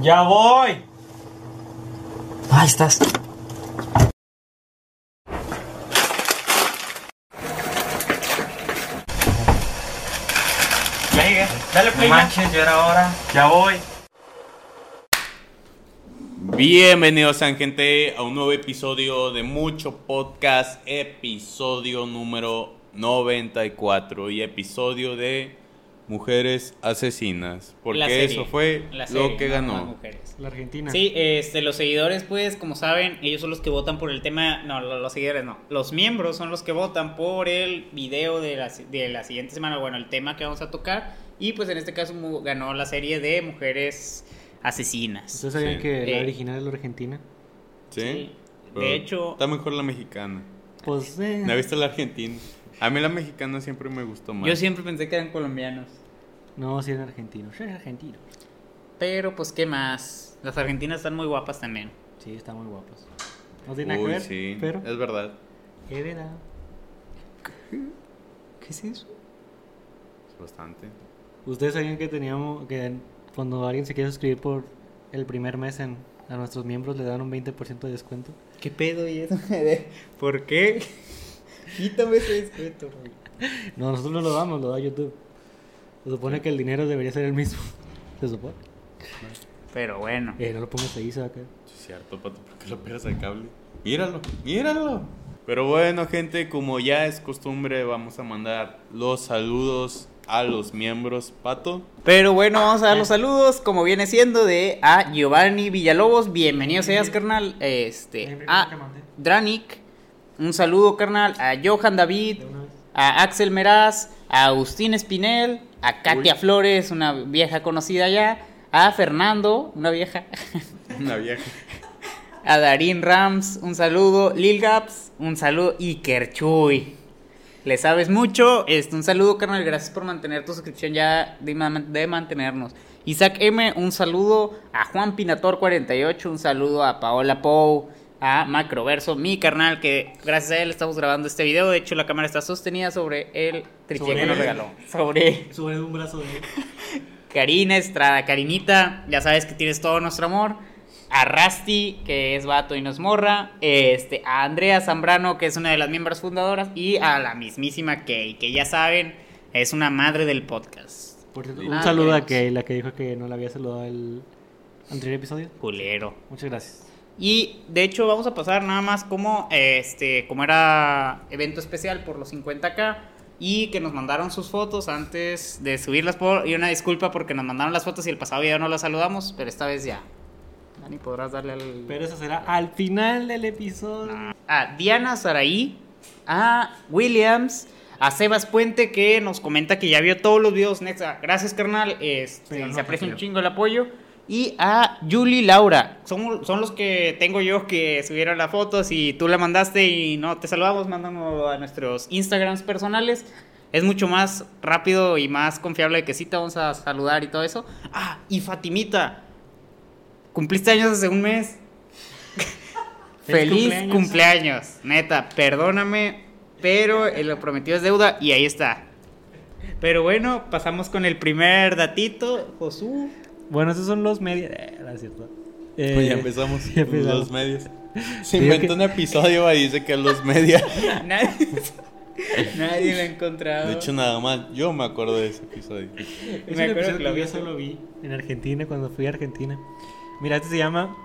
Ya voy. Ahí estás. Ya llegué. Dale play. No manches, ya era hora. Ya voy. Bienvenidos gente a un nuevo episodio de Mucho Podcast, episodio número 94 y episodio de Mujeres Asesinas, porque serie. eso fue serie, lo que ganó. La Argentina. Sí, este, los seguidores, pues, como saben, ellos son los que votan por el tema. No, lo- los, seguidores no. Los miembros son los que votan por el video de la, de la siguiente semana. Bueno, el tema que vamos a tocar. Y pues en este caso mu- ganó la serie de Mujeres Asesinas. ¿Ustedes sabían Sí. que la Eh. original es la Argentina? ¿Sí? De hecho, Está mejor la mexicana. Pues, eh. ¿No has visto la argentina? A mí la mexicana siempre me gustó más. yo siempre pensé que eran colombianos. No, sí eran argentinos. Eran argentinos. Pero pues, ¿qué más? Las argentinas están muy guapas también. Sí, están muy guapos. No tiene nada Uy, que ver, sí, pero... es verdad. Es verdad. ¿Qué es eso? Es bastante. ¿Ustedes sabían que teníamos... que cuando alguien se quiere suscribir por el primer mes en, a nuestros miembros le dan un 20% de descuento? ¿Qué pedo y eso? ¿Por qué? Quítame ese descuento, güey. No, nosotros no lo damos, lo da YouTube. Se supone que el dinero debería ser el mismo. Se supone. Pero bueno. Eh, no lo pongas ahí, se va a caer. Sí, es cierto, pato, ¿por qué lo pegas al cable? Míralo, míralo. Pero bueno, gente, como ya es costumbre, vamos a mandar los saludos a los miembros. Pato, Pero bueno, vamos a dar los saludos, como viene siendo de a Giovanni Villalobos. Bienvenido seas, carnal. Este, a Dranik. Un saludo, carnal. A Johan David. A Axel Meraz. A Agustín Espinel. A Katia Uy. Flores, una vieja conocida ya. A Fernando, una vieja. una vieja. A Darín Rams, un saludo. Lil Gaps, un saludo. Y Kerchuy. Le sabes mucho. Este, un saludo, carnal. Gracias por mantener tu suscripción ya de, de mantenernos. Isaac M, un saludo. A Juan Pinator 48, un saludo a Paola Pou. A Macroverso, mi carnal, que gracias a él estamos grabando este video. De hecho, la cámara está sostenida sobre el tripié Sobre que nos él. regaló. Sobre Sube un brazo de... Karina Estrada, Karinita, ya sabes que tienes todo nuestro amor. A Rasti, que es vato y nos morra. Este, a Andrea Zambrano, que es una de las miembros fundadoras. Y a la mismísima Kay, que ya saben, es una madre del podcast. Por cierto, Sí. un saludo a. Kay, la que dijo que no la había saludado el anterior episodio. Culero. Muchas gracias. Y de hecho vamos a pasar nada más como este como era evento especial por los 50k y que nos mandaron sus fotos antes de subirlas por y una disculpa porque nos mandaron las fotos y el pasado video no las saludamos, pero esta vez ya. Dani, podrás darle al Pero eso será al final del episodio. a Diana Saraí, a Williams, a Sebas Puente que nos comenta que ya vio todos los videos Nexa. Gracias, carnal. Este, no se aprecia un chingo el apoyo. Y a Julie Laura. Son, son los que tengo yo que subieron las fotos y tú la mandaste y no te saludamos. Mándanos a nuestros Instagrams personales. Es mucho más rápido y más confiable que sí te vamos a saludar y todo eso. Ah, y Fatimita. Cumpliste años hace un mes. Feliz cumpleaños. cumpleaños. Neta, perdóname, pero lo prometido es deuda y ahí está. Pero bueno, pasamos con el primer datito, Josu. Bueno, esos son los medios. Eh, no es cierto. Eh, Pues ya empezamos ya con empezamos. los medios. Se que- un episodio y dice que los medios. Nadie, nadie lo ha encontrado. De hecho, nada más, yo me acuerdo de ese episodio. Es Me acuerdo que lo vi yo solo vi en Argentina cuando fui a Argentina. Mira, este se llama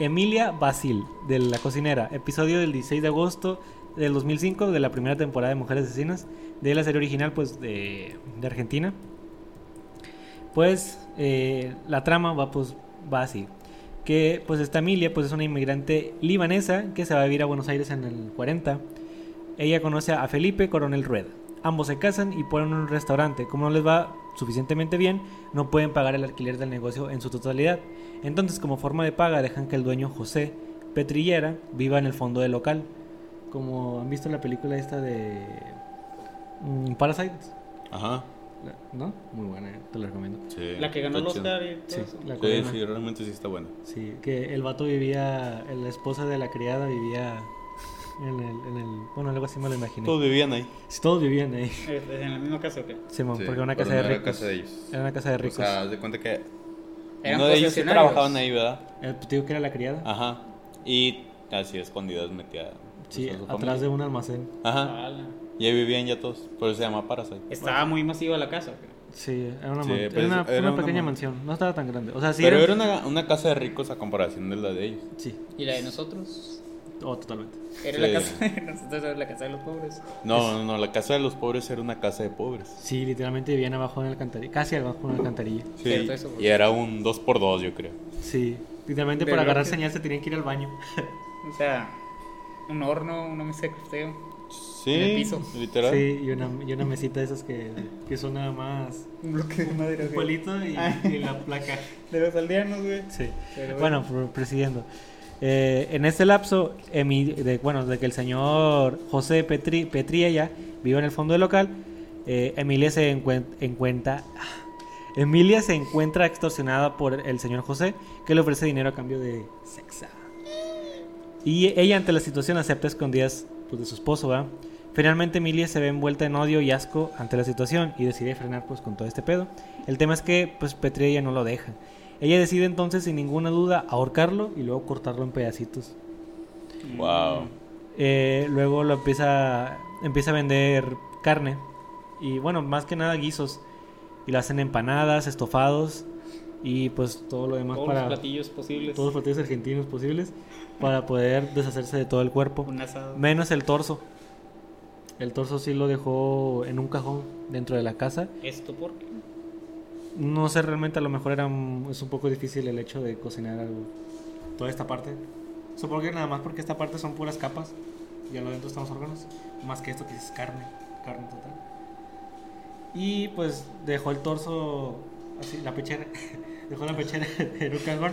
Emilia Basil, de La Cocinera. Episodio del 16 de agosto del 2005, de la primera temporada de Mujeres Asesinas, de la serie original, pues, de, de Argentina. Pues, eh, la trama va, pues, va así. Que, pues, esta Emilia, pues, es una inmigrante libanesa que se va a vivir a Buenos Aires en el 40. Ella conoce a Felipe Coronel Rueda. Ambos se casan y ponen un restaurante. Como no les va suficientemente bien, no pueden pagar el alquiler del negocio en su totalidad. Entonces, como forma de paga, dejan que el dueño José Petrillera viva en el fondo del local. Como han visto la película esta de mm, Parasites, Ajá. ¿No? Muy buena, eh, te la recomiendo. Sí, La que ganó el. Oscar y todo Sí, eso. la Sí, sí, realmente sí está bueno. Sí, que el vato vivía, la esposa de la criada vivía En el, en el, bueno, algo así me lo imaginé. Todos vivían ahí. Sí, todos vivían ahí. ¿Es ¿En la misma casa o qué? Simón, Sí, porque era una casa de no era ricos. casa de ellos. Era una casa de O ricos. sea, haz de cuenta que Eran uno de ellos sí concesionarios. trabajaban ahí, ¿verdad? Eh, te digo que era la criada. Ajá. Y así escondidas metía. pues, sí, atrás familia. de un almacén. Ajá. Ala. Y ahí vivían ya todos. Por eso se llama Parasite. Estaba muy masiva la casa. ¿o qué? Sí, era una, Sí, pues, era una, era una una pequeña mansión. No estaba tan grande. O sea, sí. Pero era- era una, una casa de ricos a comparación de la de ellos. Sí, ¿Y la de nosotros? oh, totalmente. Era Sí. la casa de nosotros, era la casa de los pobres. No, no, no. La casa de los pobres era una casa de pobres. Sí, literalmente vivían abajo en la alcantarilla. Casi abajo en la alcantarilla. Sí. Cierto eso, y era un 2x2, yo creo. Sí, literalmente De para agarrar que- señal se tenían que ir al baño. O sea, un horno, una mesa de crafteo. Sí, En el piso. literal. Sí, y una, y una mesita de esas que, que son nada más Un bloque de madera. un palito y, Ah. y la placa. De los aldeanos, güey. Sí. Pero Bueno, prosiguiendo. Eh, en este lapso, Emi- de, bueno, de que el señor José Petri, Petriella vive en el fondo del local, eh, Emilia se encuen- encuentra... Emilia se encuentra extorsionada por el señor José, que le ofrece dinero a cambio de sexo. Y ella ante la situación acepta escondidas pues, de su esposo, ¿verdad? Finalmente Emilia se ve envuelta en odio y asco ante la situación y decide frenar pues con todo este pedo. El tema es que pues Petriella no lo deja. Ella decide entonces sin ninguna duda ahorcarlo y luego cortarlo en pedacitos. Wow. Eh, luego lo empieza, empieza a vender carne y bueno, más que nada guisos. Y lo hacen empanadas, estofados y pues todo lo demás todos para los platillos posibles. todos los platillos argentinos posibles para poder deshacerse de todo el cuerpo. Un asado. Menos el torso. El torso sí lo dejó en un cajón dentro de la casa. ¿Esto por qué? No sé, realmente a lo mejor era es un poco difícil el hecho de cocinar algo. Toda esta parte. Supongo que nada más porque esta parte son puras capas y a lo dentro están los órganos. Más que esto que es carne. Carne total. Y pues dejó el torso así, la pechera. dejó la pechera en un cajón.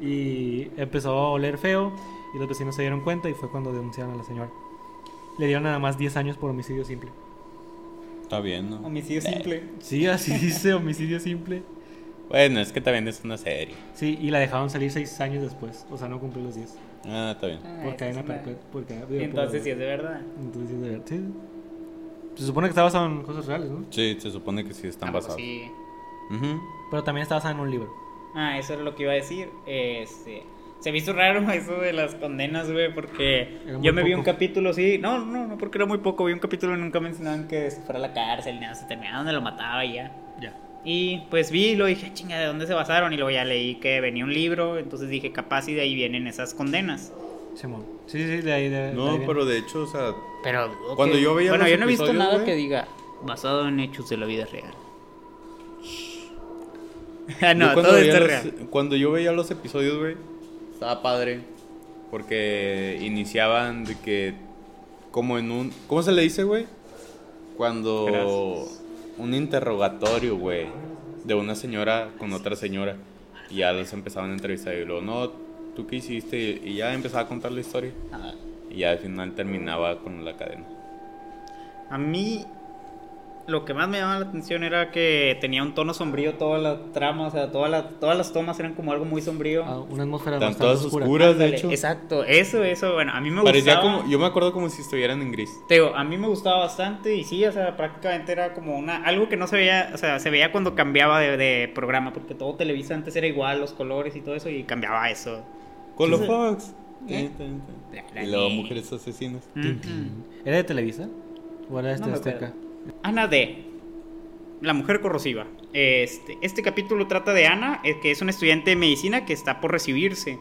Y empezó a oler feo. Y los vecinos se dieron cuenta y fue cuando denunciaron a la señora. Le dieron nada más 10 años por homicidio simple. Está bien, ¿no? Homicidio simple. Sí, así dice homicidio simple. Bueno, es que también es una serie. Sí, y la dejaron salir 6 años después. O sea, no cumplió los 10. Ah, está bien. Ah, Por cadena perpetua. Por cadena- Entonces por- sí es de verdad. Entonces sí es de verdad. Sí. Se supone que está basado en cosas reales, ¿no? Sí, se supone que sí están Ah, pues basados. sí. Pero también está basado en un libro. Ah, eso era lo que iba a decir. Este, se me hizo raro eso de las condenas, güey, porque yo me vi un capítulo, sí. No, no, no, porque era muy poco. Vi un capítulo y nunca mencionaban que se fuera a la cárcel, ni nada. Se terminaba donde lo mataba y ya. Ya. Y pues vi y lo dije, chinga, ¿de dónde se basaron? Y luego ya leí que venía un libro, entonces dije, capaz y de ahí vienen esas condenas. Simón. Sí, sí, de ahí. De, de ahí No, pero de hecho, o sea, Pero dudo Cuando yo veía Bueno, yo no he visto nada que diga basado en hechos de la vida real. ah, no, todo esto es los-. Cuando yo veía los episodios, güey, estaba padre. Porque iniciaban de que, como en un. ¿Cómo se le dice, güey? Cuando. Gracias. Un interrogatorio, güey, de una señora con otra señora. Y ya los empezaban a entrevistar. Y luego, no, ¿tú qué hiciste? Y ya empezaba a contar la historia. Y ya al final terminaba con la cadena. A mí lo que más me llamaba la atención era que tenía un tono sombrío toda la trama, o sea, toda la- todas las tomas eran como algo muy sombrío. Ah, una atmósfera Están bastante todas oscura. oscuras, de hecho. Exacto, eso, eso, bueno, a mí me Parecía gustaba. como. Yo me acuerdo como si estuvieran en gris. Te digo, a mí me gustaba bastante y sí, o sea, prácticamente era como una algo que no se veía, o sea, se veía cuando cambiaba de, de programa, porque todo Televisa antes era igual, los colores y todo eso, y cambiaba eso. Con los. Fox. ¿Eh? Y luego mujeres asesinas. ¿Era de Televisa? ¿O era de No Azteca? acuerdo. Ana D. La mujer corrosiva. Este, este capítulo trata de Ana, eh, que es una estudiante de medicina que está por recibirse.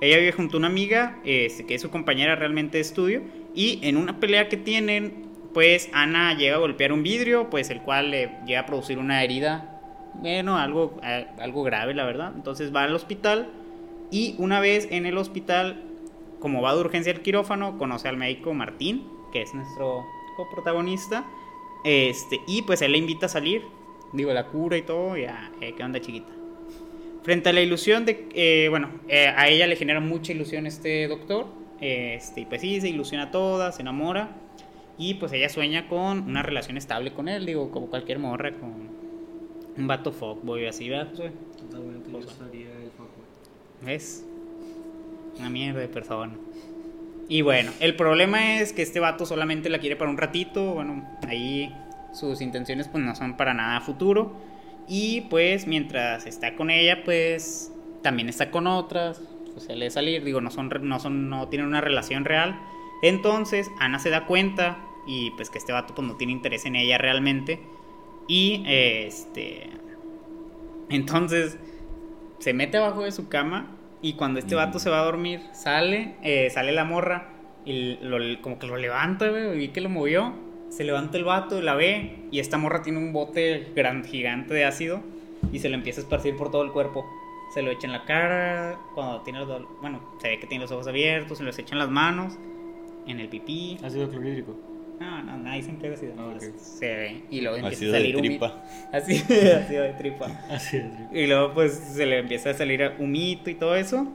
Ella vive junto a una amiga, este, que es su compañera realmente de estudio, y en una pelea que tienen, pues Ana llega a golpear un vidrio, pues el cual le llega a producir una herida, bueno, algo, algo grave, la verdad. Entonces va al hospital y una vez en el hospital, como va de urgencia al quirófano, conoce al médico Martín, que es nuestro coprotagonista, este, y pues él le invita a salir, digo, la cura y todo, ya, eh, ¿qué onda chiquita? Frente a la ilusión de, eh, bueno, eh, a ella le genera mucha ilusión este doctor, este, y pues sí, se ilusiona toda, se enamora, y pues ella sueña con una relación estable con él, digo, como cualquier morra, con un vato fuckboy así, ¿verdad? Josué? ¿Ves? Una mierda de persona. Y bueno, el problema es que este vato solamente la quiere para un ratito. Bueno, ahí sus intenciones pues no son para nada futuro. Y pues mientras está con ella, pues también está con otras. O sea, le salir, digo, no son, no son, no tienen una relación real. Entonces, Ana se da cuenta y pues que este vato pues no tiene interés en ella realmente. Y este. Entonces, se mete abajo de su cama y cuando este vato se va a dormir, sale, eh, sale la morra y lo- como que lo levanta, güey, vi que lo movió. Se levanta el vato la ve y esta morra tiene un bote gran, gigante de ácido y se lo empieza a esparcir por todo el cuerpo. Se lo echa en la cara, cuando tiene los, bueno, se ve que tiene los ojos abiertos, se los echa en las manos, en el pipí. Ácido clorhídrico. No, no, nadie se emplea ácido. Ah. Se ve y luego empieza a de salir humi- tripa. Así, ácido de tripa. Así es. Y luego pues se le empieza a salir humito y todo eso.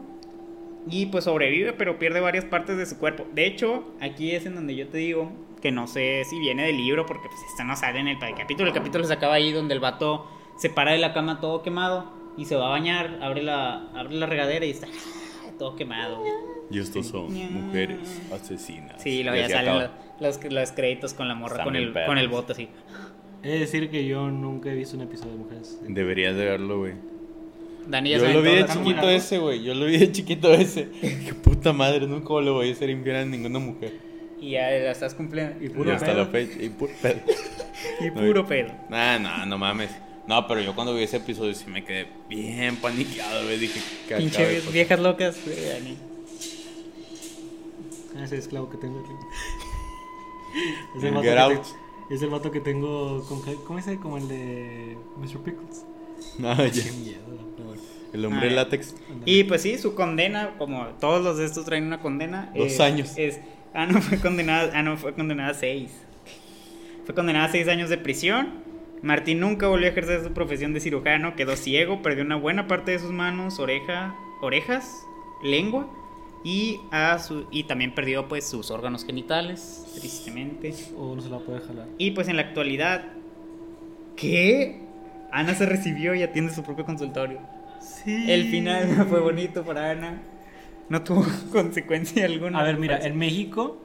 Y pues sobrevive, pero pierde varias partes de su cuerpo. De hecho, aquí es en donde yo te digo que no sé si viene del libro, porque pues esto no sale en el capítulo. El capítulo se acaba ahí donde el vato se para de la cama todo quemado y se va a bañar, abre la, abre la regadera y está todo quemado. Y estos son mujeres asesinas. Sí, luego Y ya salen los, los, los créditos con la morra, con el, con el bote así. De decir que yo nunca he visto un episodio de mujeres. Deberías de verlo, güey. Dani ya Yo lo vi de chiquito ese, güey. Yo lo vi de chiquito ese. Qué puta madre, nunca le voy a hacer infiel a ninguna mujer. Y ya la estás cumpliendo. Y Y puro hasta pedo. la fecha. Y puro pedo. Y puro pedo. Nah, nah, no mames. No, pero yo cuando vi ese episodio sí me quedé bien paniqueado, güey. Dije, ¿qué acaba de Pinche pasar? viejas locas. eh, Dani. Ah, Ese esclavo que tengo aquí. Es el, vato Get que Out. te- es el vato que tengo con ¿Cómo es? Como el de Mr. Pickles. Ah, Qué ya. miedo. El hombre Ah, látex. Y pues sí, su condena, como todos los de estos traen una condena. Dos es- años. Es, ah, no, fue condenada, ah, no, fue condenada a seis. Fue condenada a seis años de prisión. Martín nunca volvió a ejercer su profesión de cirujano, quedó ciego, perdió una buena parte de sus manos, oreja, orejas, lengua y, a su, y también perdió pues sus órganos genitales, tristemente. O no se la puede jalar. Y pues en la actualidad, ¿qué? Ana se recibió y atiende su propio consultorio. Sí. El final fue bonito para Ana. No tuvo consecuencia alguna. A ver, mira, en México,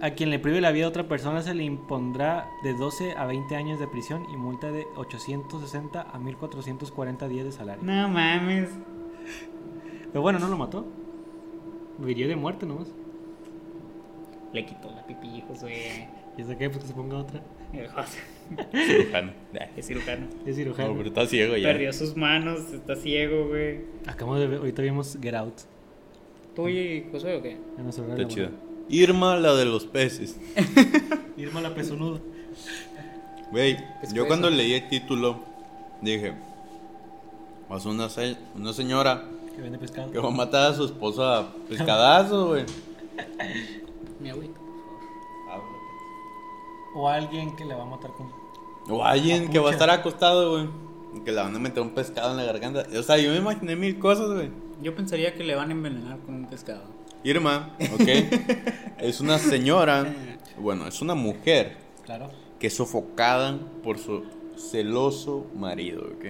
a quien le prive la vida a otra persona se le impondrá de 12 a 20 años de prisión y multa de 860 a 1440 días de salario. No mames. Pero bueno, no lo mató. Hirió de muerte nomás. Le quitó la pipí, Josué. ¿Y hasta qué? Pues que se ponga otra. José. Cirujano. Es cirujano. Es cirujano. No, pero está ciego ya. Perdió sus manos, está ciego, güey. Acabamos de ver, ahorita vimos Get Out. ¿Tú y Josué o qué? En nuestro Está laboral. Irma, la de los peces. Irma la pezonuda. Güey, ¿Qué yo cuando eso? leí el título dije, vas una, se- una señora Que vende pescado. que va a matar a su esposa a pescadazo, güey. Mi agüita. O alguien que le va a matar con. O alguien que va a estar acostado, güey. Que le van a meter un pescado en la garganta. O sea, yo me imaginé mil cosas, güey. Yo pensaría que le van a envenenar con un pescado. Irma, ok. es una señora, bueno, es una mujer Claro. que es sofocada por su celoso marido, ¿ok?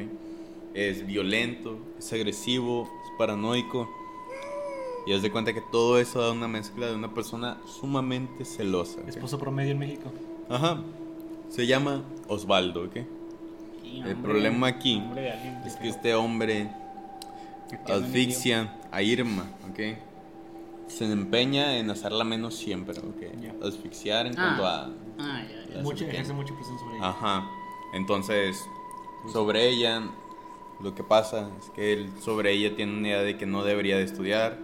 Es violento, es agresivo, es paranoico. Y haz de cuenta que todo eso da una mezcla de una persona sumamente celosa. ¿ok? Esposo promedio en México. Ajá. Se llama Osvaldo, ¿ok? Sí, El problema aquí hombre de alguien Es que este hombre asfixia a Irma, ¿ok? Se empeña en hacerla menos siempre, ¿ok? Asfixiar en Ah. cuanto a... Ah, ya, ya. Ya Mucho, sé qué. ejerce mucha presión sobre ella. Ajá. Entonces, sobre ella, lo que pasa es que él sobre ella tiene una idea de que no debería de estudiar,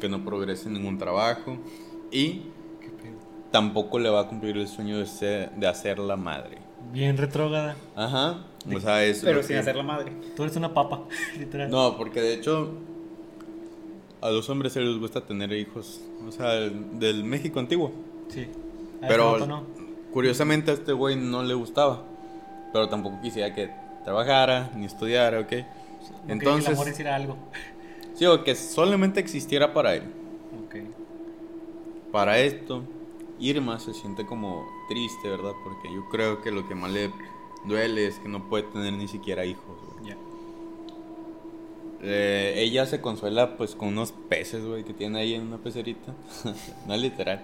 que no progrese en ningún trabajo y tampoco le va a cumplir el sueño de, ser, de hacer la madre. Bien retrógrada. Ajá. O sea, es... Pero sin que- hacer la madre. Tú eres una papa, literal. No, porque de hecho a los hombres se les gusta tener hijos, o sea, el- del México antiguo. Sí. A Pero no. curiosamente a este güey no le gustaba, pero tampoco quisiera que trabajara ni estudiara, ¿ok? No quería que Entonces, el amor hiciera algo. sí, o que solamente existiera para él. Ok. Para esto, Irma se siente como triste, ¿verdad? Porque yo creo que lo que más le duele es que no puede tener ni siquiera hijos. güey. Ya. Eh, ella se consuela pues con unos peces, güey, que tiene ahí en una pecerita. no literal.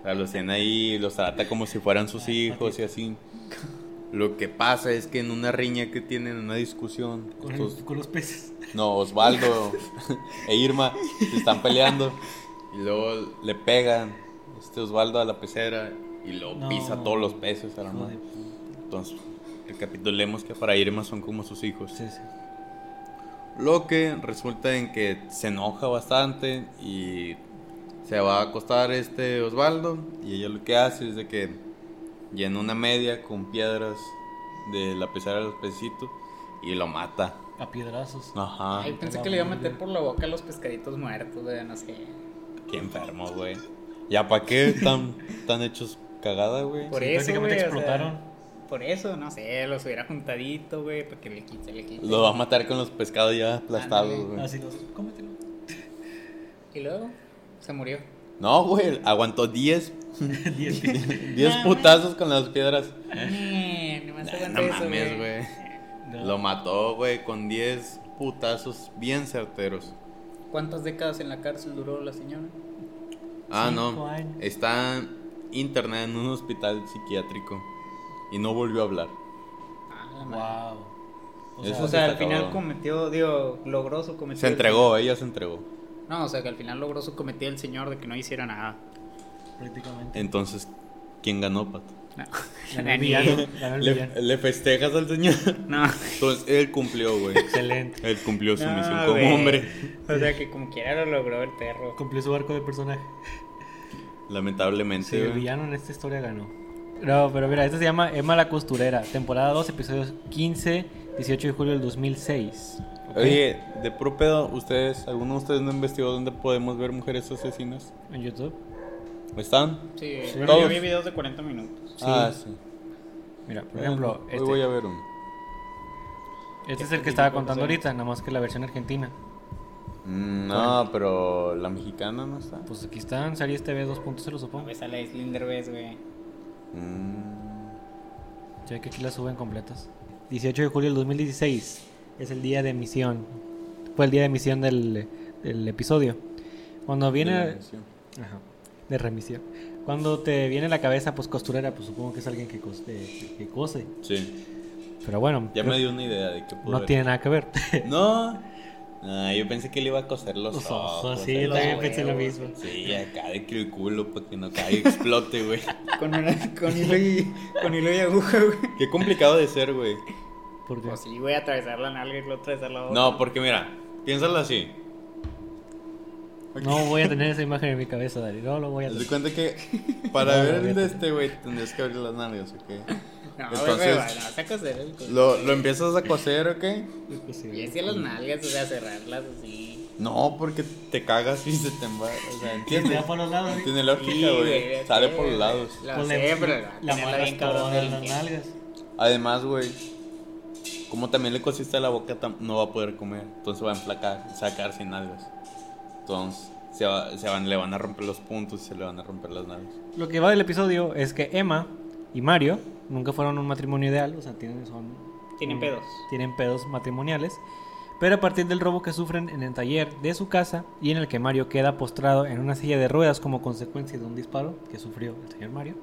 O sea, los tiene ahí, los trata como si fueran sus hijos y así. Lo que pasa es que en una riña que tienen, una discusión, Con, estos- el- con los peces. no, Osvaldo e Irma se están peleando y luego le pegan este Osvaldo a la pecera y luego No. pisa todos los peces a la madre. Entonces, recapitulemos que para Irma son como sus hijos. Sí, sí. Lo que resulta en que se enoja bastante y se va a acostar este Osvaldo y ella lo que hace es de que llena una media con piedras de la pecera de los pecitos y lo mata. A piedrazos. Ajá. Ay, pensé que le iba a meter por la boca a los pescaditos muertos, güey, no sé. Qué enfermo, güey. ¿Ya para qué están tan hechos cagada, güey? Por Sí, eso, prácticamente güey, o sea, explotaron. por eso, no sé, los hubiera juntadito, güey, para que le quite, le quite. Lo va a matar con los pescados ya aplastados, Ándale. güey. Así los. Cómetelo. Y luego se murió. No, güey, aguantó 10 Diez. 10 putazos con las piedras. Nomás Nah, aguanta no eso, mames, güey. No. Lo mató, güey, con 10 putazos bien certeros. ¿Cuántas décadas en la cárcel duró la señora? Ah, Cinco no. años. Está internada en un hospital psiquiátrico y no volvió a hablar. Ah, la madre. Wow. O Eso sea, O sea, al final cometió, digo, logró su cometido. Se entregó, ella se entregó. No, o sea, que al final logró su cometido el señor de que no hiciera nada. Prácticamente. Entonces, ¿quién ganó, Pato? No. Ganó el villano. Ganó el Le, villano. le festejas al señor. No. Entonces, él cumplió, güey. Excelente. Él cumplió su No, misión como hombre. O sea, que como quiera lo logró el perro. Cumplió su arco de personaje. Lamentablemente, Sí, el villano en esta historia ganó. No, pero mira, esta se llama Emma la Costurera. Temporada 2, episodios 15, 18 de julio del 2006. ¿ok? Oye, de puro pedo, ¿ustedes, alguno de ustedes no investigó dónde podemos ver mujeres asesinas? En YouTube. ¿Están? Sí, Todos. yo vi videos de 40 minutos. Sí. Ah, sí. Mira, por ejemplo, Hoy este, voy a ver uno. este es el que estaba contando ahorita, nada más que la versión argentina. Mm, no, pero la mexicana no está. Pues aquí están, series TV 2.0 No supongo. ves a la Slinder Bess, güey. Mm, Se ve que aquí las suben completas. 18 de julio del 2016 es el día de emisión. Fue el día de emisión del, del episodio. Cuando de la viene... Ajá, de remisión. Cuando te viene a la cabeza, pues costurera, pues supongo que es alguien que, cos- que, que cose. Sí, Pero bueno, ya me dio una idea de que no haber. tiene nada que ver. No. Ah, yo pensé que le iba a coser los, Los ojos. ojos, sí, eh. yo también pensé lo mismo. Sí, acá de que el culo para que no caiga y explote, güey. Con, una- con, hilo y, con hilo y aguja, güey. Qué complicado de ser, güey. Porque Pues sí, voy a atravesar la nalga y luego atravesar la otra. No, porque mira, piénsalo así. No voy a tener esa imagen en mi cabeza, Dari. No lo voy a de hacer. cuenta que para No, ver el de no. este, güey, tendrías que abrir las nalgas, ¿ok? No, Entonces- no, saca hacer el. Lo, lo empiezas a coser, ¿ok? Y así a las nalgas, o sea, cerrarlas así. No, porque te cagas y se te va. O sea, Se ¿entiendes? da por los lados. ¿sí? Tiene lógica, güey. Sale por los lados. La Pues sé, pero la amarras bien cabrón de las nalgas. Además, güey, como también le cosiste la boca, no va a poder comer. Entonces va a enflacar, y sacar sin nalgas. Entonces se, va- se van, le van a romper los puntos y se le van a romper las nalgas. Lo que va del episodio es que Emma y Mario nunca fueron un matrimonio ideal, o sea, tienen, son, Tienen pedos. tienen pedos matrimoniales. Pero a partir del robo que sufren en el taller de su casa y en el que Mario queda postrado en una silla de ruedas como consecuencia de un disparo que sufrió el señor Mario,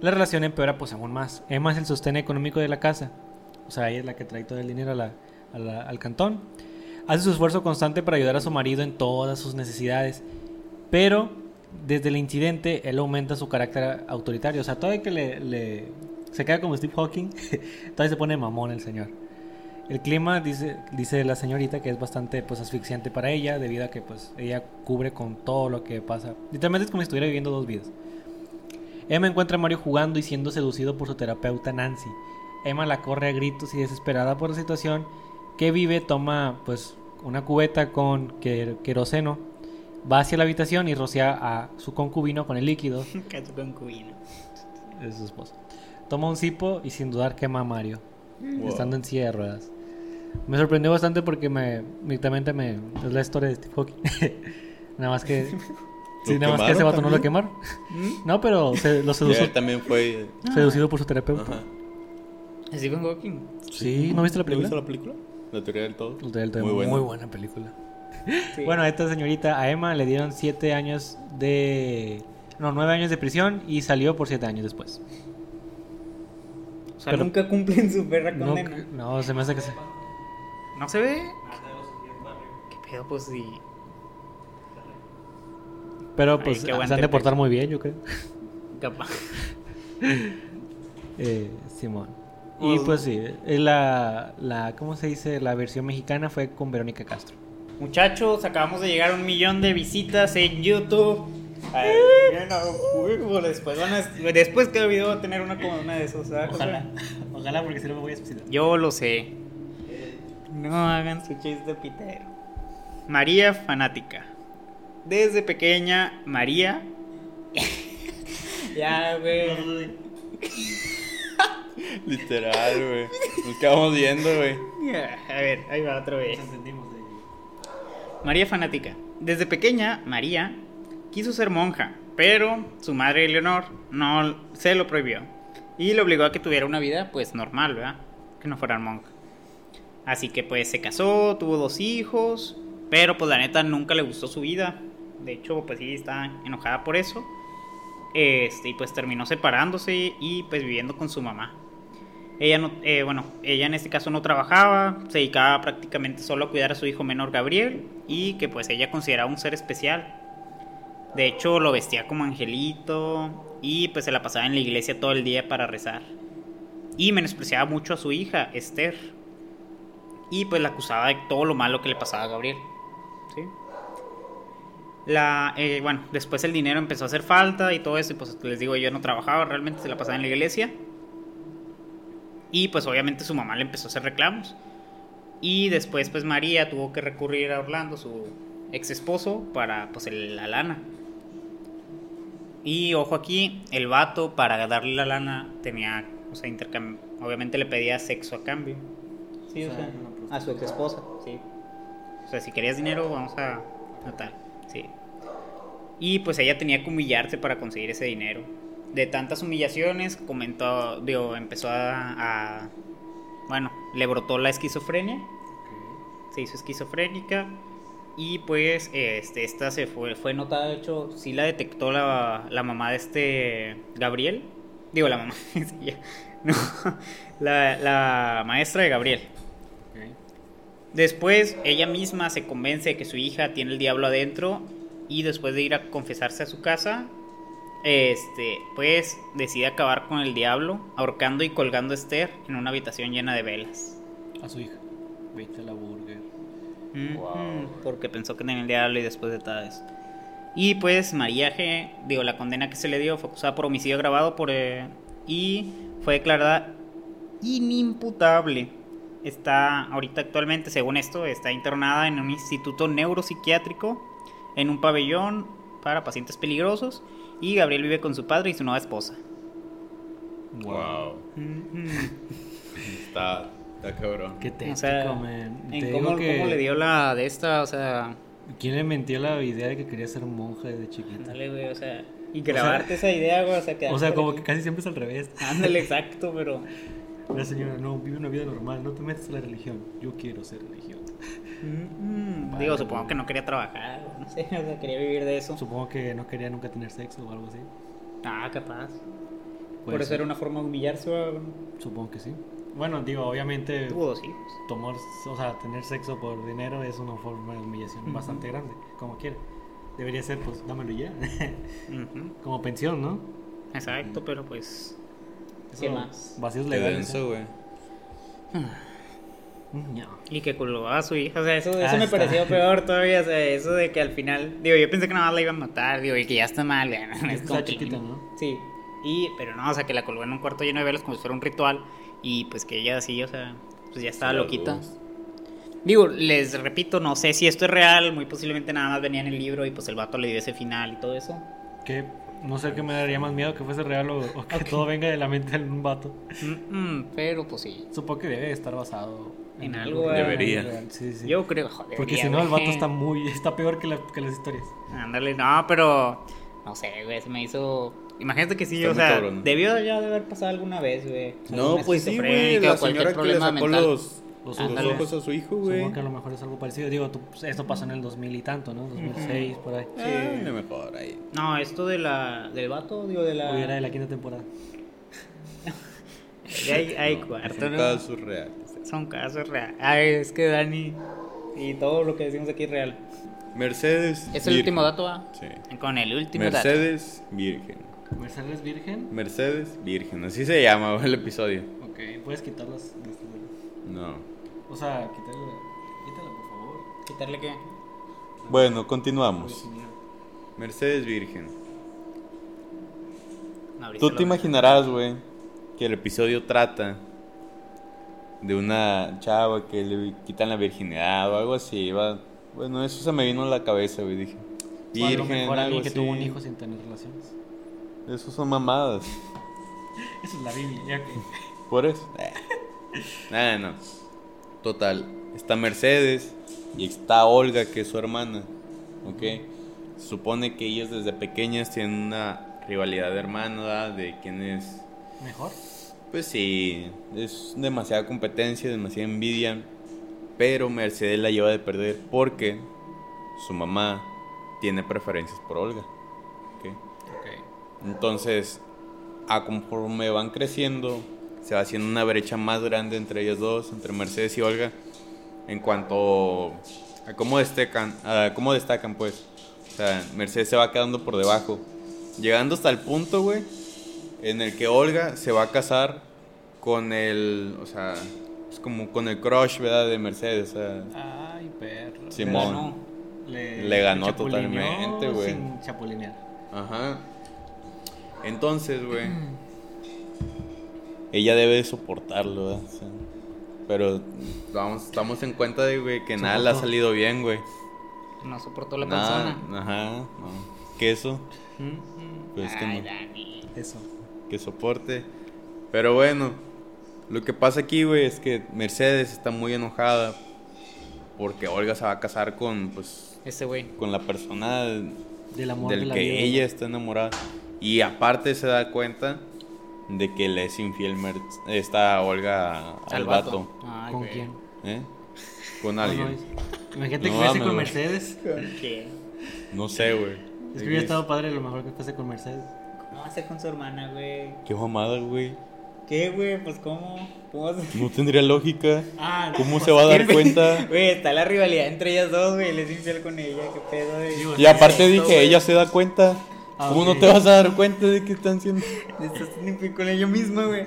la relación empeora pues aún más. Emma es el sostén económico de la casa, o sea, ella es la que trae todo el dinero a la- a la- al cantón. Hace su esfuerzo constante para ayudar a su marido en todas sus necesidades, pero desde el incidente él aumenta su carácter autoritario. O sea, todavía que le, se queda como Steve Hawking, todavía se pone mamón el señor. El clima, dice, dice la señorita, que es bastante pues, asfixiante para ella, debido a que pues, ella cubre con todo lo que pasa. Literalmente es como si estuviera viviendo dos vidas. Emma encuentra a Mario jugando y siendo seducido por su terapeuta Nancy. Emma la corre a gritos y desesperada por la situación que vive, toma pues una cubeta con quer- queroseno, va hacia la habitación y rocea a su concubino con el líquido Cacho concubino. de su esposo. Toma un cipo y sin dudar quema a Mario, Wow. estando en silla de ruedas. Me sorprendió bastante porque me, directamente me, es la historia de Steve Hawking. nada más que... Sí, ¿Lo nada más que ese vato no lo quemaron. No, pero se, lo sedució, también fue. seducido por su terapeuta. Ajá. Stephen Hawking. Sí, ¿no viste la ¿No película? viste la película? La teoría del todo. La teoría del todo, Muy muy, buena. buena película. Sí. Bueno, a esta señorita, a Emma, le dieron siete años de... No, nueve años de prisión y salió por siete años después. o sea, pero- nunca cumplen su perra No, condena. no, se me hace que se... ¿No se ve? ¿Qué pedo? Pues sí. Pero pues se han de portar muy bien, yo creo. Capaz. Eh, Simón. Y Pues- pues sí, es la, la, ¿cómo se dice? La versión mexicana fue con Verónica Castro. Muchachos, acabamos de llegar a un millón de visitas en YouTube. Ay, bueno, huevo, después, van a, después que el video va a tener una como una de esos. ¿sabes? ojalá porque si no me voy a suicidar. Yo lo sé. No hagan su chiste pitero. María fanática. Desde pequeña, María. ya, güey. Literal, güey. Nos quedamos viendo, güey. A ver, ahí va otra vez. entendimos de María fanática. Desde pequeña, María quiso ser monja, pero su madre Leonor no se lo prohibió y le obligó a que tuviera una vida pues normal, ¿verdad? Que no fuera monja. Así que pues se casó, tuvo dos hijos, pero pues la neta nunca le gustó su vida. De hecho, pues sí está enojada por eso. Este, y pues terminó separándose y pues viviendo con su mamá. Ella no, eh, bueno, ella en este caso no trabajaba, se dedicaba prácticamente solo a cuidar a su hijo menor Gabriel y que pues ella consideraba un ser especial. De hecho lo vestía como angelito y pues se la pasaba en la iglesia todo el día para rezar. Y menospreciaba mucho a su hija, Esther. Y pues la acusaba de todo lo malo que le pasaba a Gabriel. ¿Sí? La, eh, bueno, después el dinero empezó a hacer falta y todo eso, y pues les digo, yo no trabajaba, realmente se la pasaba en la iglesia. Y pues obviamente su mamá le empezó a hacer reclamos. Y después pues María tuvo que recurrir a Orlando, su ex esposo, para pues el- la lana. Y ojo aquí, el vato para darle la lana tenía, o sea, intercambio, obviamente le pedía sexo a cambio. Sí, o O sea, a su ex esposa, sí. O sea, si querías dinero, vamos a tal, sí. Y pues ella tenía que humillarse para conseguir ese dinero. De tantas humillaciones, comentó, digo, empezó a, a- bueno, le brotó la esquizofrenia, se hizo esquizofrénica y pues este, esta se fue, fue notada, de hecho, sí la detectó la, la mamá de este Gabriel, digo la mamá, no, la, la maestra de Gabriel. Después ella misma se convence de que su hija tiene el diablo adentro y después de ir a confesarse a su casa, este, pues decide acabar con el diablo, ahorcando y colgando a Esther en una habitación llena de velas. A su hija. Vete a la burger. Ujú, Porque pensó que tenía el diablo y después de todo eso. Y pues María G, digo, la condena que se le dio fue acusada por homicidio agravado por, eh, y fue declarada inimputable. Está ahorita actualmente, según esto, está internada en un instituto neuropsiquiátrico, en un pabellón para pacientes peligrosos. Y Gabriel vive con su padre y su nueva esposa. Wow. Ujú. Está, está cabrón. Qué tétrico, O sea, man. en Te cómo, digo que- cómo le dio la de esta, o sea, ¿Quién le mentió la idea de que quería ser monja desde chiquita? Dale, güey, o sea, y grabarte esa idea, güey, o sea, que O sea, como que casi siempre es al revés. Ándale, exacto, pero. La señora, no, vive una vida normal, no te metas a la religión. Yo quiero ser religión. Mm, Vale, digo, supongo que no quería trabajar, no sé, o sea, quería vivir de eso. Supongo que no quería nunca tener sexo o algo así. Ah, capaz. Por Puede eso ser. era una forma de humillarse, güey. Supongo que sí. Bueno, digo, obviamente Tuvo dos hijos. tomar, o sea, tener sexo por dinero es una forma de humillación bastante grande, como quiera. Debería ser, pues, dámelo ya. Como pensión, ¿no? Exacto, pero pues. ¿Qué más? Vacíos Qué legales. denso, güey. No. Y que colgó a su hija, o sea, eso, eso Ah, me pareció peor todavía, o sea, eso de que al final, digo, yo pensé que nada más la iban a matar, digo, y que ya está mal, ya, que es está como chiquita, ¿no? Sí, y, pero no, o sea, que la colgó en un cuarto lleno de velas como si fuera un ritual, y pues que ella así, o sea, pues ya estaba Sí, loquita. Digo, les repito, no sé si esto es real, muy posiblemente nada más venía en el libro y pues el vato le dio ese final y todo eso. Que no sé qué me daría más miedo que fuese real o, o que todo venga de la mente de un vato. Mm, mm, pero pues sí. Supongo que debe estar basado En algo, eh. Debería. Sí, sí. Yo creo, joder. Porque si no, el vato está muy. está peor que, la- que las historias. Ándale, no, pero. No sé, güey, se me hizo. Imagínate que sí, Está o sea, cabrón. debió ya de haber pasado alguna vez, güey. No, pues sí, güey. La señora que le sacó mental. los, Los los ojos a su hijo, güey. Supongo que a lo mejor es algo parecido. Digo, tú- pues, esto pasó en el 2000 y tanto, ¿no? 2006, por ahí. Sí, a lo mejor ahí. No, esto de la, del vato, digo, de la... Hoy era de la quinta temporada. Hay, hay cuarto, Son ¿no? reales. Son casos reales. Ay, es que Dani y todo lo que decimos aquí es real. Mercedes. Es el virgen. último dato, ¿va? Sí. Con el último dato. Mercedes Virgen. Mercedes Virgen. Mercedes Virgen. Así se llama el episodio. Ok, puedes quitarlas. No. O sea, quitarla. Quítala, por favor. ¿Quitarle qué? Bueno, continuamos. Mercedes Virgen. Tú te imaginarás, güey, que el episodio trata de una chava que le quitan la virginidad o algo así, va. Bueno, eso se me vino a la cabeza, güey, dije. O a lo Virgen, mejor algo alguien que así. tuvo un hijo sin tener relaciones. Eso son mamadas. Esa es la Biblia, ya que. Por eso. Nada, no. Total. Está Mercedes y está Olga, que es su hermana. ¿Ok? Se supone que ellas desde pequeñas tienen una rivalidad de hermanos, ¿verdad? De quién es. Mejor. Pues sí, es demasiada competencia, demasiada envidia. Pero Mercedes la lleva de perder porque su mamá tiene preferencias por Olga. ¿ok? Entonces, a conforme van creciendo, se va haciendo una brecha más grande entre ellas dos, entre Mercedes y Olga, en cuanto a cómo destacan, a cómo destacan pues. O sea, Mercedes se va quedando por debajo, llegando hasta el punto, güey, en el que Olga se va a casar con el, o sea, es como con el crush, ¿verdad? De Mercedes, o sea, Ay, perro. Simón. Le, Le ganó totalmente, güey. Sin chapulinear. Ajá. Entonces, güey. Ella debe de soportarlo, ¿verdad? O sea, pero vamos, estamos en cuenta de, güey, que nada le ha salido bien, güey. No soportó la Nada, persona. ajá, no. Queso, pues que Ay, no, Dani. Eso. Que soporte. Pero bueno, lo que pasa aquí, güey, es que Mercedes está muy enojada porque Olga se va a casar con, pues, Ese güey. con la persona Del amor de del la que vida. ella está enamorada. Y aparte se da cuenta de que le es infiel Mer- esta Olga al, vato. Ay, ¿Con güey. quién? ¿eh? Con alguien. Imagínate No que fuese con. Mercedes. ¿Con quién? No sé, güey. Es que hubiera estado padre lo mejor que fuese con Mercedes. ¿Cómo va a ser con su hermana, güey? Qué mamada, güey. ¿Qué, güey? Pues, ¿cómo? ¿Cómo? No tendría lógica. Ah, no, ¿Cómo pues, se va a dar cuenta? Güey, está la rivalidad entre ellas dos, güey. Él es infiel con ella. ¿Qué pedo, güey? Digo, Y aparte Esto, dije, güey. ella se da cuenta. Ah, ¿Cómo no te vas a dar cuenta de que están siendo? Estás con ella misma, güey.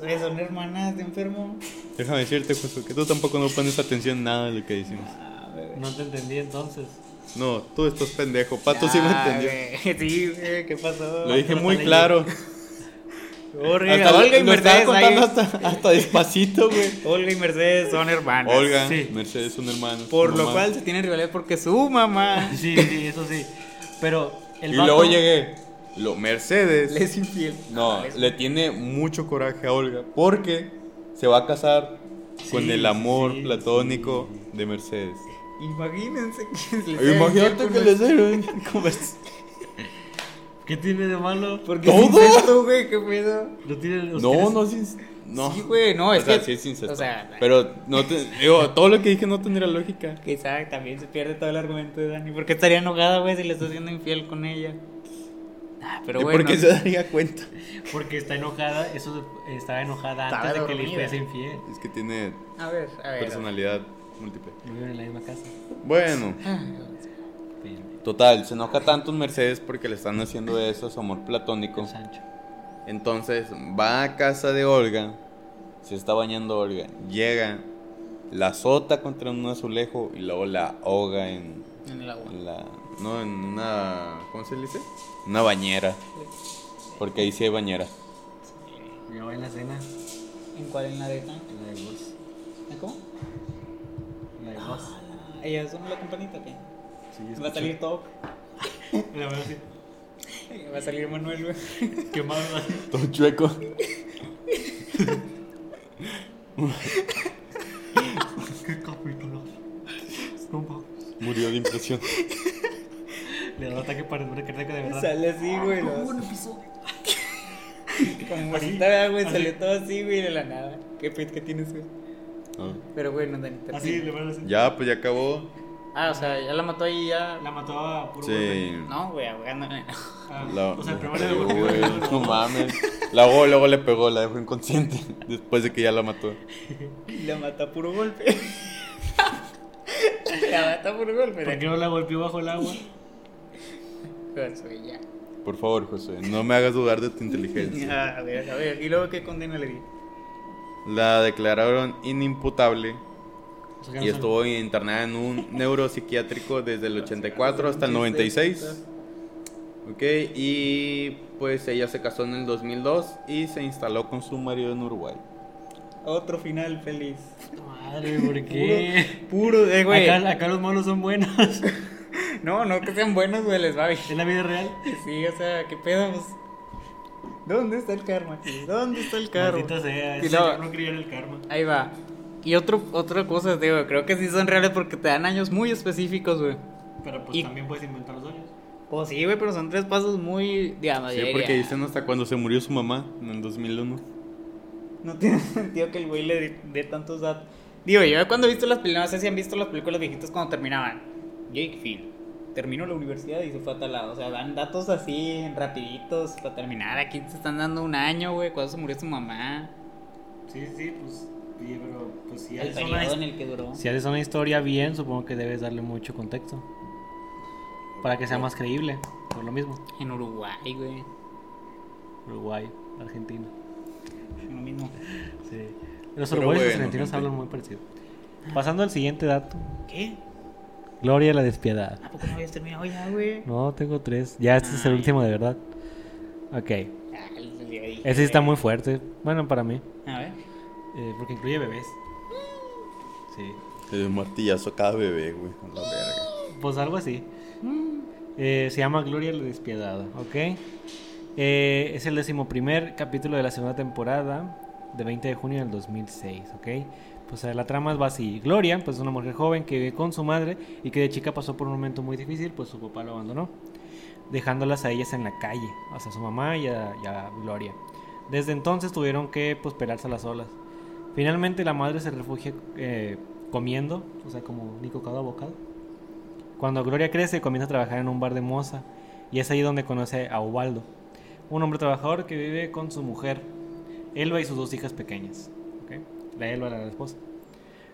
Güey, son hermanas de enfermo. Déjame decirte, Josué, que tú tampoco no pones atención en nada de lo que decimos. Ah. No te entendí entonces. No, tú estás pendejo. Pato sí me entendió. güey. Sí, güey, ¿qué pasó? Lo dije muy claro. Horrible. Hasta Olga y Mercedes. contando hasta, hasta despacito, güey. Olga y Mercedes son hermanas. Olga, Sí. Mercedes son hermanos. Por lo mamá. cual se tienen rivalidad porque su mamá Sí, sí, eso sí. Pero el Y vato- luego llegué. Lo Mercedes. le es infiel. No, Ah, les- le tiene mucho coraje a Olga. Porque se va a casar con Sí, el amor sí, platónico de Mercedes. Imagínense que les sea Imagínate que con le el- den. ¿Qué tiene de malo? Porque ¿Todo? es incesto, güey, qué pedo. No tiene. No, no, sí. No. Sí, güey, no, es o sea, que- sí es incesto. o sea- pero no te. Digo, todo lo que dije no tendría lógica. Quizá también se pierde todo el argumento de Dani. Porque estaría enojada, güey, si le estás siendo infiel con ella. Ah, pero ¿Y bueno. por qué se daría cuenta? Porque está enojada. Eso estaba enojada Estaba antes de que le fuese infiel. Es que tiene A ver, a ver. personalidad múltiple. En la misma casa. Bueno. a. Pero, Total, se enoja tanto en Mercedes porque le están haciendo eso, su amor platónico. Sancho. Entonces va a casa de Olga, se está bañando Olga, llega, la azota contra un azulejo y luego la ahoga en, En el agua. en la... No, en una... ¿Cómo se le dice? Una bañera. Porque ahí sí hay bañera. Yo en la cena. ¿En cuál? En la de voz. ¿En ¿Cómo? Ah, ¿Ella son la campanita qué? Sí, Va a salir Top. La verdad sí. Va a salir Manuel, güey. Qué mal. Todo chueco. Qué capítulo. Compa. Murió de impresión. Le da un ataque para una cardíaca de verdad. Sale así, güey. Como los- un episodio. Como ahorita, güey, salió todo así, güey, de la nada. ¿Qué pet que tienes, güey? Ah. Pero bueno, Dani. Así, le van a hacer. Ya, pues ya acabó. Ah, o sea, ya la mató ahí ya. La mató a puro Sí. No, güey, ahogándole. golpe. Ah, La- o sea, primero le No mames. Luego, luego le pegó, la dejó inconsciente. Después de que ya la mató. La mata a puro golpe. la mata a puro golpe. ¿Por qué no la golpeó bajo el agua? Ya. Por favor, José, no me hagas dudar de tu inteligencia. Ah, a ver, a ver. ¿Y luego qué condena le di? La declararon inimputable O sea, que y estuvo internada en un neuropsiquiátrico desde el 84 hasta el 96. Ok, y pues ella se casó en el 2002 y se instaló con su marido en Uruguay. Otro final feliz. Madre, ¿por qué? Puro, eh, güey. Acá, acá los malos son buenos. No, no que sean buenos, güey, les va bien. ¿En la vida real? Sí, o sea, qué pedo, pues. ¿Dónde está el karma aquí? ¿Dónde está el karma? Maldita sea, Y luego- señor no creía en el karma. Ahí va. Y otro, otra cosa, digo, creo que sí son reales porque te dan años muy específicos, güey. Pero pues Y- también puedes inventar los años. Pues sí, güey, pero son tres pasos muy, digamos, Sí, porque dicen hasta cuando se murió su mamá en el 2001. No tiene sentido que el güey le dé- dé tantos datos. Digo, yo cuando he visto las películas, no sé si han visto las películas viejitas cuando terminaban. Jake Phil terminó la universidad y se fue a tal lado. O sea, dan datos así, rapiditos, para terminar. Aquí te están dando un año, güey, cuando se murió su mamá. Sí, sí, pues. sí, pero pues si el haces, una, periodo en el que duró. si haces una historia bien, supongo que debes darle mucho contexto. Para que sea más creíble. Por lo mismo. En Uruguay, güey. Uruguay, Argentina. Lo mismo. Sí. Los uruguayos y los bueno, argentinos gente. hablan muy parecido. Pasando al siguiente dato. ¿Qué? Gloria la despiadada. ¿A poco no habías terminado ya, güey? No, tengo tres. Ya este es el Ay. último de verdad. Ok. Ahí, Ese sí está muy fuerte. Bueno, para mí. A ver. eh, porque incluye bebés. Sí. Se dio un martillazo a cada bebé, güey. A la verga. Pues algo así. Eh, se llama Gloria la Despiadada, ¿ok? Eh, es el decimoprimer capítulo de la segunda temporada de 20 de junio del 2006, ¿ok? Pues la trama va así. Gloria, pues es una mujer joven que vive con su madre y que de chica pasó por un momento muy difícil, pues su papá lo abandonó, dejándolas a ellas en la calle, hasta su mamá y a, y a Gloria. Desde entonces tuvieron que pues pelarse a las olas. Finalmente la madre se refugia eh, comiendo, o sea, como ni cocado a bocado. Cuando Gloria crece, comienza a trabajar en un bar de moza y es ahí donde conoce a Ubaldo, un hombre trabajador que vive con su mujer, Elba y sus dos hijas pequeñas. La esposa.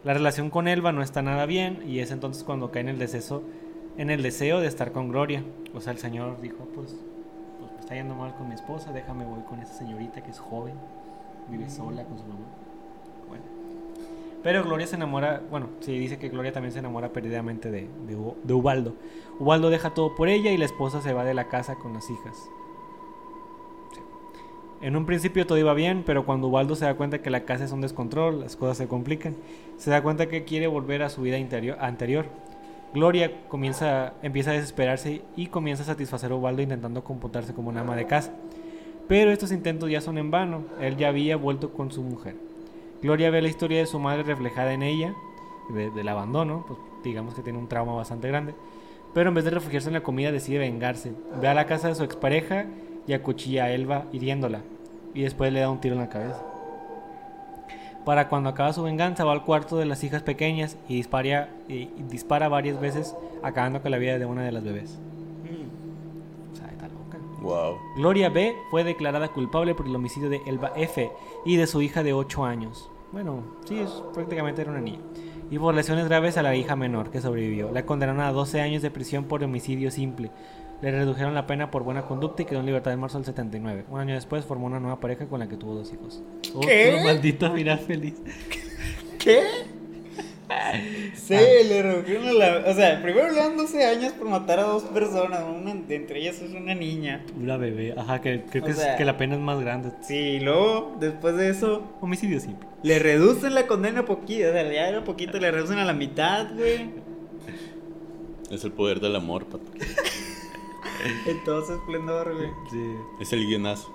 La relación con Elba no está nada bien y es entonces cuando cae en el deseo, en el deseo de estar con Gloria. O sea, el señor dijo, pues, pues me está yendo mal con mi esposa, déjame voy con esa señorita que es joven, vive sola con su mamá. Bueno. Pero Gloria se enamora, bueno, sí dice que Gloria también se enamora perdidamente de, de, de Ubaldo. Ubaldo deja todo por ella y la esposa se va de la casa con las hijas. En un principio todo iba bien, pero cuando Ubaldo se da cuenta que la casa es un descontrol, las cosas se complican. Se da cuenta que quiere volver a su vida anterior. Gloria comienza, empieza a desesperarse y comienza a satisfacer a Ubaldo intentando comportarse como una ama de casa. Pero estos intentos ya son en vano, él ya había vuelto con su mujer. Gloria ve la historia de su madre reflejada en ella, de- del abandono, pues digamos que tiene un trauma bastante grande. Pero en vez de refugiarse en la comida decide vengarse. Ve a la casa de su expareja y acuchilla a Elba hiriéndola. Y después le da un tiro en la cabeza. Para cuando acaba su venganza va al cuarto de las hijas pequeñas y dispara, y, y dispara varias veces acabando con la vida de una de las bebés. O sea, está loca. Wow. Gloria B fue declarada culpable por el homicidio de Elba F y de su hija de 8 años. Bueno, sí, es, prácticamente era una niña. Y por lesiones graves a la hija menor que sobrevivió. La condenaron a 12 años de prisión por homicidio simple. Le redujeron la pena por buena conducta y quedó en libertad en marzo del 79. Un año después formó una nueva pareja con la que tuvo dos hijos. ¿Qué? Otro maldito final feliz. ¿Qué? Sí, le redujeron la... O sea, primero le dan 12 años por matar a dos personas. Una de entre ellas es una niña. Una bebé. Ajá, que creo que, es- sea- que la pena es más grande. Sí, y luego, después de eso, Homicidio simple. le reducen la condena poquito. O sea, ya era poquito, le reducen a la mitad, güey. Es el poder del amor, pato. En todo su esplendor, güey. Sí. Es el guionazo.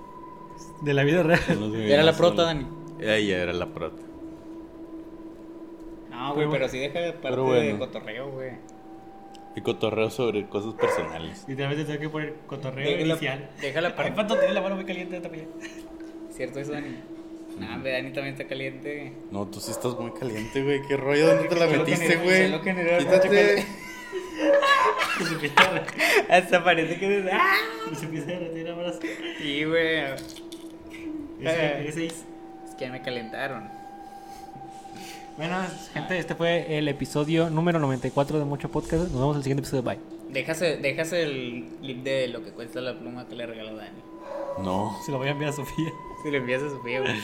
De la vida real. Los Era la prota, Dani. Ella era la prota. No, güey, Pero- pero sí deja parte pero de cotorreo, güey. Y cotorreo sobre cosas personales. Literalmente tengo que poner cotorreo Deja la, inicial. deja la Ay, parte. Pato, tiene la mano muy caliente también. Cierto eso, Dani. Nah, hombre, Dani también está caliente. No, tú sí estás muy caliente, güey. ¿Qué rollo? ¿Dónde te la metiste, güey? yo lo. Hasta parece que... ¡Ah! Se empieza a brazos. Sí, güey. Ese- ese es- Es que ya me calentaron. Bueno, gente, este fue el episodio número 94 de Mucho Podcast. Nos vemos en el siguiente episodio. Bye. Déjase, déjase el clip de lo que cuesta la pluma que le regaló Dani. No. Se lo voy a enviar a Sofía. Si le envías a Sofía, güey.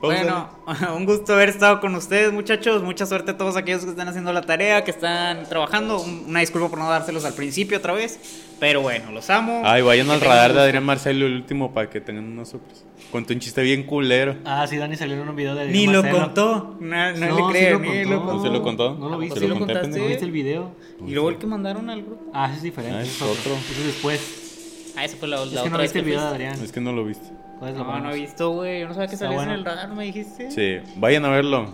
Bueno, un gusto haber estado con ustedes, muchachos. Mucha suerte a todos aquellos que están haciendo la tarea, que están trabajando. Un- Una disculpa por no dárselos al principio otra vez. Pero bueno, los amo. Ay, vayan Que al radar de. Adrián Marcelo, el último, para que tengan una sorpresa. Cuento un chiste bien culero. Ah, sí, Dani salió en un video de Ni Adrián lo Marcelo. contó. No, no, No, le sí creo, lo ni contó. lo contó. ¿No se lo contó? No lo ¿A viste. poco ¿Se sí lo lo conté, contaste? ¿No viste el video? Y luego el que mandaron al grupo. Ah, ese es diferente. Ah, es otro. Ese es después. Ah, esa fue la, la Es que otra no vez viste el video de. Adrián. Es que no lo viste. Entonces lo No, no he visto, güey. Yo no sabía que Está salías en el radar, me dijiste. Sí, vayan a verlo.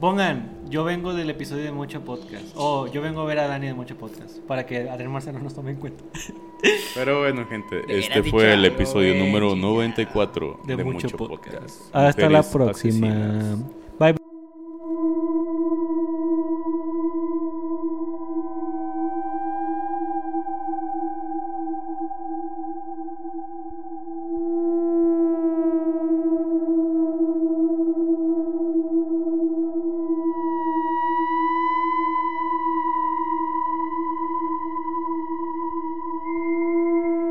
Pongan, yo vengo del episodio de Mucho Podcast. O yo vengo a ver a Dani de Mucho Podcast. Para que Adrián Marcelo nos tome en cuenta. Pero bueno, gente, este fue el episodio número chingada. 94 De, de, Mucho, Mucho Podcast. Podcast. Hasta la próxima. asesinas.